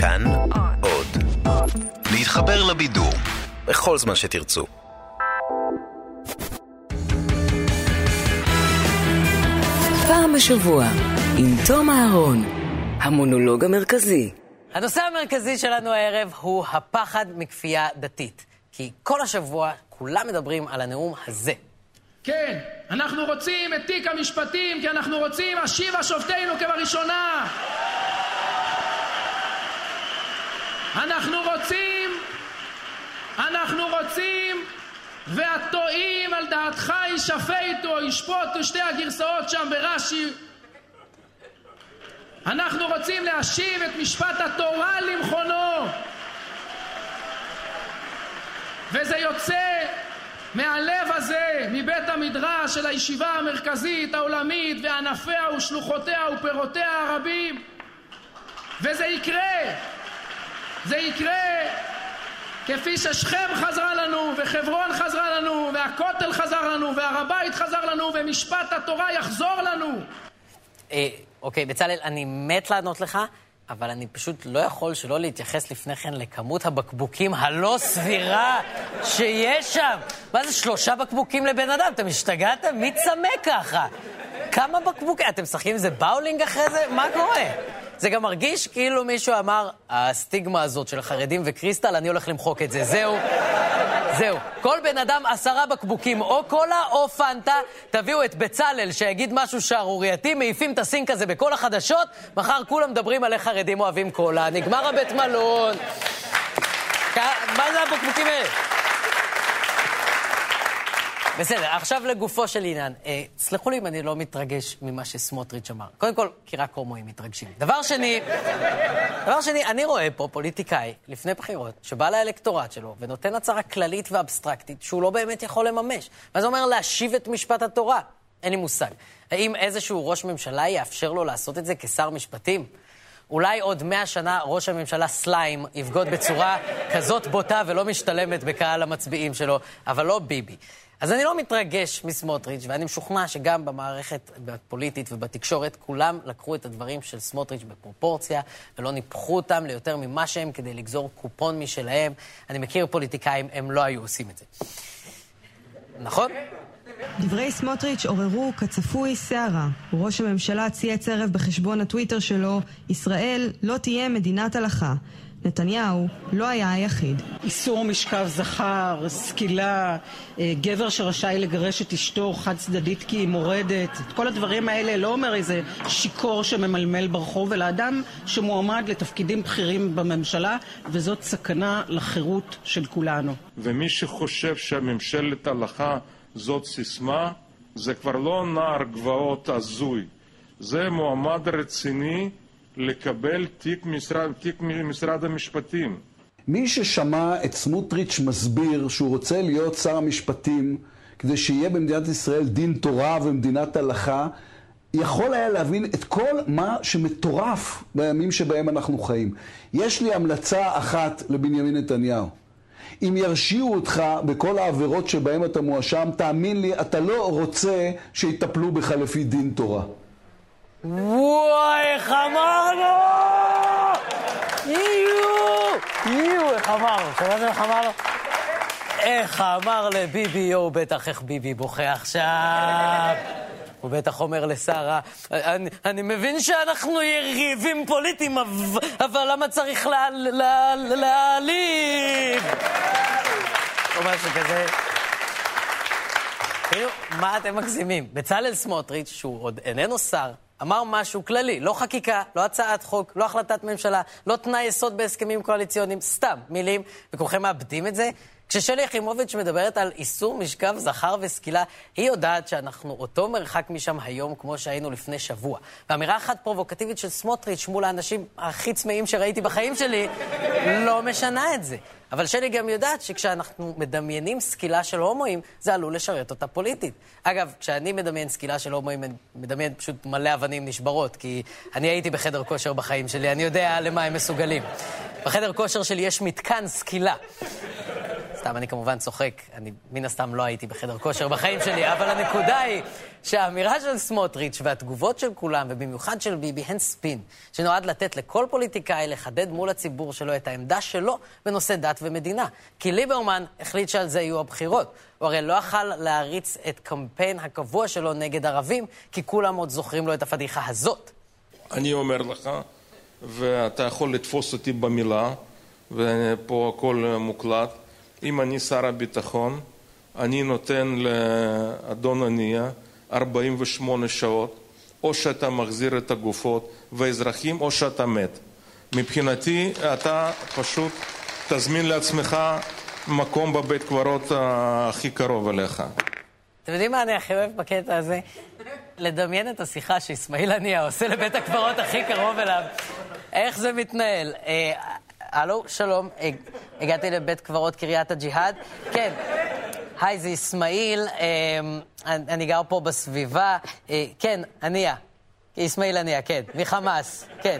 כאן עוד. להתחבר לבידור בכל זמן שתרצו. פעם בשבוע, עם תום אהרון, המונולוג המרכזי. הנושא המרכזי שלנו הערב הוא הפחד מכפייה דתית. כי כל השבוע כולם מדברים על הנאום הזה. כן, אנחנו רוצים את תיק המשפטים כי אנחנו רוצים השיבה שופטינו כבראשונה. אנחנו רוצים, אנחנו רוצים, והטועים על דעתך יישפטו, ישפוטו שתי הגרסאות שם ברש"י. אנחנו רוצים להשיב את משפט התורה למכונו. וזה יוצא מהלב הזה, מבית המדרש של הישיבה המרכזית העולמית וענפיה ושלוחותיה ופירותיה הרבים. וזה יקרה, זה יקרה כפי ששכם חזרה לנו, וחברון חזרה לנו, והכותל חזר לנו, והר הבית חזר לנו, ומשפט התורה יחזור לנו. אה, אוקיי, בצלאל, אני מת לענות לך, אבל אני פשוט לא יכול שלא להתייחס לפני כן לכמות הבקבוקים הלא סבירה שיש שם. מה זה שלושה בקבוקים לבן אדם? אתם השתגעתם? מי צמא ככה? כמה בקבוקים? אתם משחקים עם זה באולינג אחרי זה? מה קורה? זה גם מרגיש כאילו מישהו אמר, הסטיגמה הזאת של החרדים וקריסטל, אני הולך למחוק את זה. זהו. זהו. כל בן אדם עשרה בקבוקים, או קולה או פנטה, תביאו את בצלאל שיגיד משהו שערורייתי, מעיפים את הסינק הזה בכל החדשות, מחר כולם מדברים על איך חרדים אוהבים קולה, נגמר הבית מלון. מה זה הבקבוקים האלה? בסדר, עכשיו לגופו של עניין. אה, סלחו לי אם אני לא מתרגש ממה שסמוטריץ' אמר. קודם כל, כי רק הומואים מתרגשים. דבר שני, דבר שני, אני רואה פה פוליטיקאי לפני בחירות, שבא לאלקטורט שלו ונותן הצהרה כללית ואבסטרקטית שהוא לא באמת יכול לממש. ואז הוא אומר להשיב את משפט התורה. אין לי מושג. האם איזשהו ראש ממשלה יאפשר לו לעשות את זה כשר משפטים? אולי עוד מאה שנה ראש הממשלה סליים יבגוד בצורה כזאת בוטה ולא משתלמת בקהל המצביעים שלו, אבל לא ביבי. אז אני לא מתרגש מסמוטריץ', ואני משוכנע שגם במערכת הפוליטית ובתקשורת כולם לקחו את הדברים של סמוטריץ' בפרופורציה, ולא ניפחו אותם ליותר ממה שהם כדי לגזור קופון משלהם. אני מכיר פוליטיקאים, הם לא היו עושים את זה. נכון? דברי סמוטריץ' עוררו כצפוי סערה. ראש הממשלה צייץ ערב בחשבון הטוויטר שלו, ישראל לא תהיה מדינת הלכה. נתניהו לא היה היחיד. איסור משכב זכר, סקילה, אה, גבר שרשאי לגרש את אשתו חד צדדית כי היא מורדת, את כל הדברים האלה לא אומר איזה שיכור שממלמל ברחוב, אלא אדם שמועמד לתפקידים בכירים בממשלה, וזאת סכנה לחירות של כולנו. ומי שחושב שהממשלת הלכה זאת סיסמה, זה כבר לא נער גבעות הזוי, זה מועמד רציני לקבל תיק משרד, תיק ממשרד המשפטים. מי ששמע את סמוטריץ' מסביר שהוא רוצה להיות שר המשפטים כדי שיהיה במדינת ישראל דין תורה ומדינת הלכה, יכול היה להבין את כל מה שמטורף בימים שבהם אנחנו חיים. יש לי המלצה אחת לבנימין נתניהו. אם ירשיעו אותך בכל העבירות שבהם אתה מואשם, תאמין לי, אתה לא רוצה שיטפלו בך לפי דין תורה. וואי, איך אמרנו! יואו! יואו, איך אמרנו? שמעתם איך אמרנו? איך אמר לביבי, יואו, בטח איך ביבי בוכה עכשיו. הוא בטח אומר לשרה, אני, אני מבין שאנחנו יריבים פוליטיים, אבל למה צריך להעליב? או משהו כזה. כאילו, מה אתם מגזימים? בצלאל סמוטריץ', שהוא עוד איננו שר, אמר משהו כללי, לא חקיקה, לא הצעת חוק, לא החלטת ממשלה, לא תנאי יסוד בהסכמים קואליציוניים, סתם מילים, וכולכם מאבדים את זה. כששלי יחימוביץ' מדברת על איסור משכב זכר וסקילה, היא יודעת שאנחנו אותו מרחק משם היום כמו שהיינו לפני שבוע. ואמירה אחת פרובוקטיבית של סמוטריץ' מול האנשים הכי צמאים שראיתי בחיים שלי, לא משנה את זה. אבל שלי גם יודעת שכשאנחנו מדמיינים סקילה של הומואים, זה עלול לשרת אותה פוליטית. אגב, כשאני מדמיין סקילה של הומואים, אני מדמיין פשוט מלא אבנים נשברות, כי אני הייתי בחדר כושר בחיים שלי, אני יודע למה הם מסוגלים. בחדר כושר שלי יש מתקן סקילה. סתם, אני כמובן צוחק. אני מן הסתם לא הייתי בחדר כושר בחיים שלי, אבל הנקודה היא שהאמירה של סמוטריץ' והתגובות של כולם, ובמיוחד של ביבי, הן ספין, שנועד לתת לכל פוליטיקאי לחדד מול הציבור שלו את העמדה שלו בנושא דת ומדינה. כי ליברמן החליט שעל זה יהיו הבחירות. הוא הרי לא יכל להריץ את קמפיין הקבוע שלו נגד ערבים, כי כולם עוד זוכרים לו את הפדיחה הזאת. אני אומר לך, ואתה יכול לתפוס אותי במילה, ופה הכל מוקלט, אם אני שר הביטחון, אני נותן לאדון הנייה 48 שעות, או שאתה מחזיר את הגופות והאזרחים, או שאתה מת. מבחינתי, אתה פשוט תזמין לעצמך מקום בבית קברות הכי קרוב אליך. אתם יודעים מה אני הכי אוהב בקטע הזה? לדמיין את השיחה שאסמאעיל הנייה עושה לבית הקברות הכי קרוב אליו. איך זה מתנהל? אה, הלו, שלום, הגעתי לבית קברות קריית הג'יהאד. כן, היי, זה אסמאעיל, אה, אני גר פה בסביבה. אה, כן, הנייה. אסמאעיל הנייה, כן, מחמאס, כן.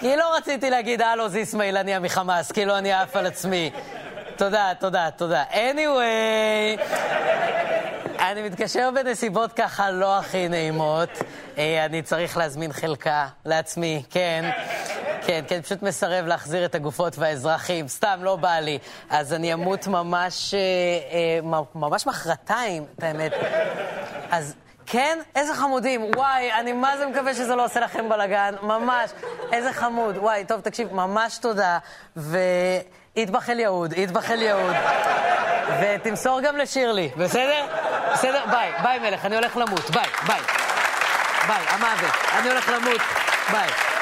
כי לא רציתי להגיד, הלו, זה אסמאעיל הנייה מחמאס, כאילו אני עף על עצמי. תודה, תודה, תודה. anyway, אני מתקשר בנסיבות ככה לא הכי נעימות. אני צריך להזמין חלקה לעצמי, כן. כן, כן, פשוט מסרב להחזיר את הגופות והאזרחים, סתם, לא בא לי. אז אני אמות ממש, אה, אה, ממש מחרתיים, את האמת. אז... כן? איזה חמודים, וואי, אני מה זה מקווה שזה לא עושה לכם בלאגן, ממש, איזה חמוד, וואי, טוב, תקשיב, ממש תודה, ויטבח אל יהוד, יטבח אל יהוד, ותמסור גם לשירלי, בסדר? בסדר? ביי, ביי מלך, אני הולך למות, ביי, ביי, ביי, המוות, אני הולך למות, ביי.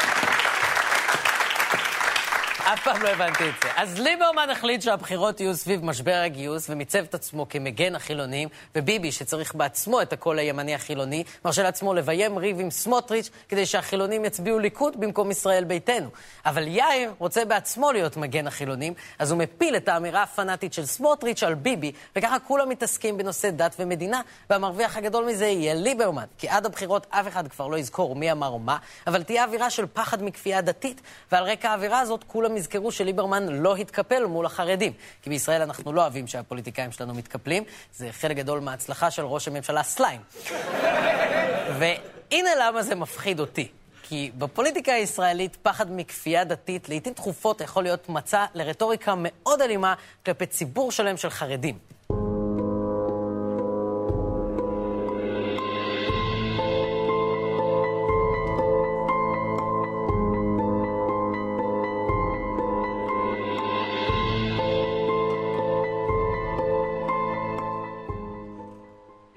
אף פעם לא הבנתי את זה. אז ליברמן החליט שהבחירות יהיו סביב משבר הגיוס, ומיצב את עצמו כמגן החילונים, וביבי, שצריך בעצמו את הקול הימני החילוני, מרשה לעצמו לביים ריב עם סמוטריץ', כדי שהחילונים יצביעו ליכוד במקום ישראל ביתנו. אבל יאיר רוצה בעצמו להיות מגן החילונים, אז הוא מפיל את האמירה הפנאטית של סמוטריץ' על ביבי, וככה כולם מתעסקים בנושא דת ומדינה, והמרוויח הגדול מזה יהיה ליברמן. כי עד הבחירות אף אחד כבר לא יזכור מי אמר מה, אבל תהיה אווירה של פחד מכפייה דתית, ועל רקע האווירה הזאת כולם יזכרו שליברמן לא התקפל מול החרדים. כי בישראל אנחנו לא אוהבים שהפוליטיקאים שלנו מתקפלים, זה חלק גדול מההצלחה של ראש הממשלה סליים. והנה למה זה מפחיד אותי. כי בפוליטיקה הישראלית פחד מכפייה דתית לעיתים תכופות יכול להיות מצע לרטוריקה מאוד אלימה כלפי ציבור שלם של חרדים.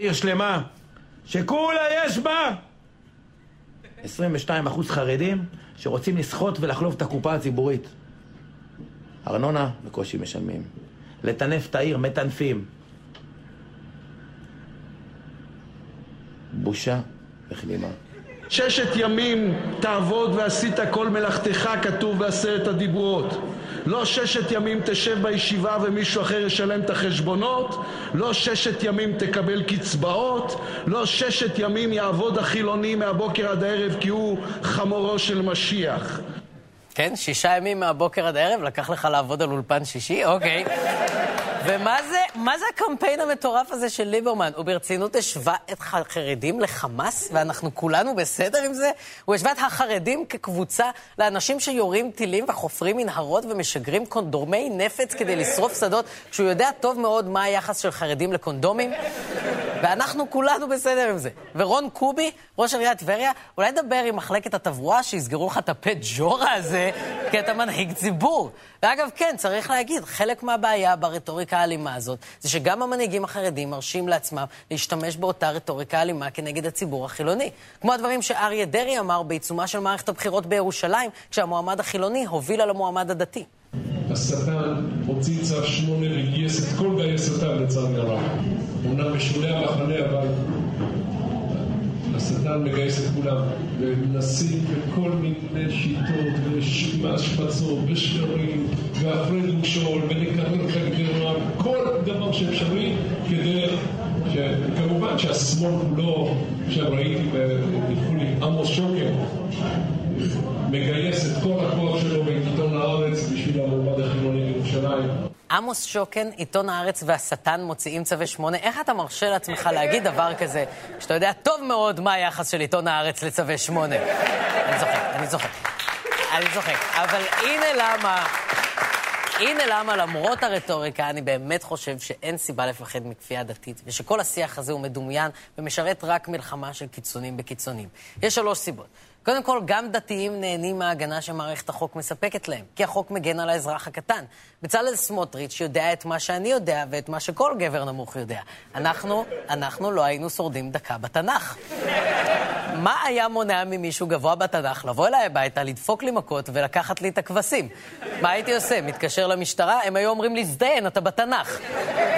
עיר שלמה, שכולה יש בה 22 אחוז חרדים שרוצים לסחוט ולחלוב את הקופה הציבורית. ארנונה, בקושי משלמים. לטנף את העיר, מטנפים. בושה וכלימה. ששת ימים תעבוד ועשית כל מלאכתך, כתוב בעשרת הדיברות. לא ששת ימים תשב בישיבה ומישהו אחר ישלם את החשבונות, לא ששת ימים תקבל קצבאות, לא ששת ימים יעבוד החילוני מהבוקר עד הערב כי הוא חמורו של משיח. כן, שישה ימים מהבוקר עד הערב, לקח לך לעבוד על אולפן שישי? אוקיי. ומה זה, מה זה הקמפיין המטורף הזה של ליברמן? הוא ברצינות השווה את החרדים לחמאס, ואנחנו כולנו בסדר עם זה? הוא השווה את החרדים כקבוצה לאנשים שיורים טילים וחופרים מנהרות ומשגרים קונדורמי נפץ כדי לשרוף שדות, כשהוא יודע טוב מאוד מה היחס של חרדים לקונדומים? ואנחנו כולנו בסדר עם זה. ורון קובי, ראש עיריית טבריה, אולי נדבר עם מחלקת התברואה שיסגרו לך את הפה ג'ורה הזה, כי אתה מנהיג ציבור. ואגב, כן, צריך להגיד, חלק מהבעיה ברטוריקה האלימה הזאת, זה שגם המנהיגים החרדים מרשים לעצמם להשתמש באותה רטוריקה אלימה כנגד הציבור החילוני. כמו הדברים שאריה דרעי אמר בעיצומה של מערכת הבחירות בירושלים, כשהמועמד החילוני הוביל על המועמד הדתי. השטן הוציא צו שמונה וגייס את כל השטן לצערי הרב. אומנם בשולי המחנה אבל השטן מגייס את כולם ומנסים בכל מיני שיטות והשפצות ושקרים והפרד ומשול ונקרר את הגדרה כל דבר שאפשרי כדי שכמובן שהשמאל כולו עכשיו ראיתי דיווחו לי עמוס שוקר מגייס את כל הכוח שלו בעיתון הארץ בשביל המועמד החילוני לירושלים עמוס שוקן, עיתון הארץ והשטן מוציאים צווי שמונה. איך אתה מרשה לעצמך להגיד דבר כזה, כשאתה יודע טוב מאוד מה היחס של עיתון הארץ לצווי שמונה? אני צוחק, אני צוחק. אני צוחק. אבל הנה למה... הנה למה למרות הרטוריקה, אני באמת חושב שאין סיבה לפחד מכפייה דתית, ושכל השיח הזה הוא מדומיין ומשרת רק מלחמה של קיצונים בקיצונים. יש שלוש סיבות. קודם כל, גם דתיים נהנים מההגנה שמערכת החוק מספקת להם, כי החוק מגן על האזרח הקטן. בצלאל סמוטריץ' יודע את מה שאני יודע ואת מה שכל גבר נמוך יודע. אנחנו, אנחנו לא היינו שורדים דקה בתנ"ך. מה היה מונע ממישהו גבוה בתנ"ך לבוא אליי הביתה, לדפוק לי מכות ולקחת לי את הכבשים? מה הייתי עושה? מתקשר למשטרה? הם היו אומרים לי, זדיין, אתה בתנ"ך.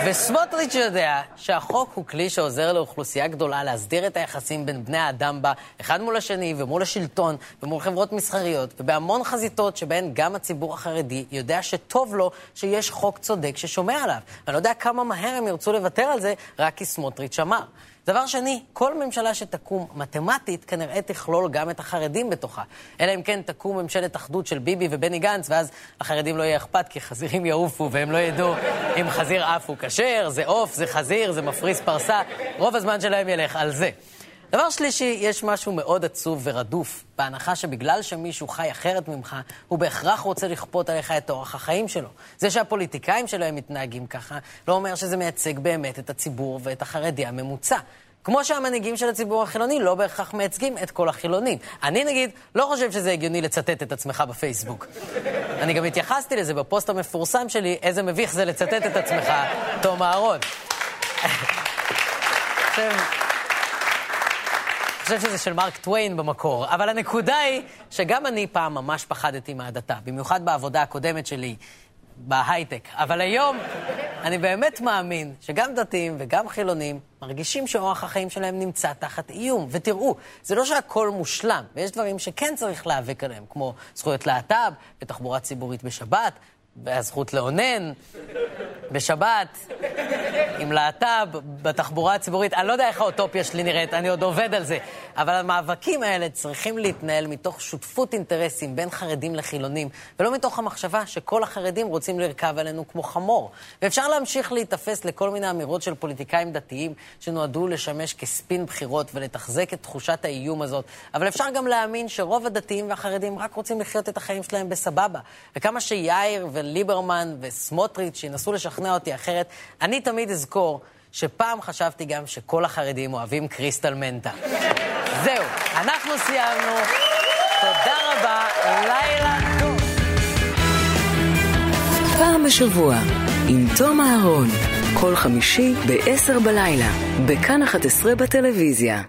וסמוטריץ' יודע שהחוק הוא כלי שעוזר לאוכלוסייה גדולה להסדיר את היחסים בין בני האדם בה, אחד מול השני ומול השלטון ומול חברות מסחריות, ובהמון חזיתות שבהן גם הציבור החרדי יודע שטוב לו שיש חוק צודק ששומע עליו. אני לא יודע כמה מהר הם ירצו לוותר על זה, רק כי סמוטריץ' אמר. דבר שני, כל ממשלה שתקום מתמטית כנראה תכלול גם את החרדים בתוכה. אלא אם כן תקום ממשלת אחדות של ביבי ובני גנץ, ואז לחרדים לא יהיה אכפת, כי חזירים יעופו והם לא ידעו אם חזיר עף הוא כשר, זה עוף, זה חזיר, זה מפריס פרסה. רוב הזמן שלהם ילך על זה. דבר שלישי, יש משהו מאוד עצוב ורדוף, בהנחה שבגלל שמישהו חי אחרת ממך, הוא בהכרח רוצה לכפות עליך את אורח החיים שלו. זה שהפוליטיקאים שלהם מתנהגים ככה, לא אומר שזה מייצג באמת את הציבור ואת החרדי הממוצע. כמו שהמנהיגים של הציבור החילוני לא בהכרח מייצגים את כל החילונים. אני נגיד לא חושב שזה הגיוני לצטט את עצמך בפייסבוק. אני גם התייחסתי לזה בפוסט המפורסם שלי, איזה מביך זה לצטט את עצמך, תום אהרון. אני חושב שזה של מרק טוויין במקור, אבל הנקודה היא שגם אני פעם ממש פחדתי מהדתה, במיוחד בעבודה הקודמת שלי בהייטק. אבל היום אני באמת מאמין שגם דתיים וגם חילונים מרגישים שאורח החיים שלהם נמצא תחת איום. ותראו, זה לא שהכל מושלם, ויש דברים שכן צריך להיאבק עליהם, כמו זכויות להט"ב ותחבורה ציבורית בשבת, והזכות לאונן בשבת, עם להט"ב, בתחבורה הציבורית. אני לא יודע איך האוטופיה שלי נראית, אני עוד עובד על זה. אבל המאבקים האלה צריכים להתנהל מתוך שותפות אינטרסים בין חרדים לחילונים, ולא מתוך המחשבה שכל החרדים רוצים לרכב עלינו כמו חמור. ואפשר להמשיך להיתפס לכל מיני אמירות של פוליטיקאים דתיים שנועדו לשמש כספין בחירות ולתחזק את תחושת האיום הזאת, אבל אפשר גם להאמין שרוב הדתיים והחרדים רק רוצים לחיות את החיים שלהם בסבבה. וכמה שיאיר וליברמן וסמוטריץ' ינסו לשכנע אותי אחרת, אני תמיד אזכור שפעם חשבתי גם שכל החרדים אוהבים קריסטל מנטה. זהו, אנחנו סיימנו. תודה רבה, לילה טוב. פעם בשבוע, עם תום אהרון, כל חמישי ב-10 בלילה, בכאן 11 בטלוויזיה.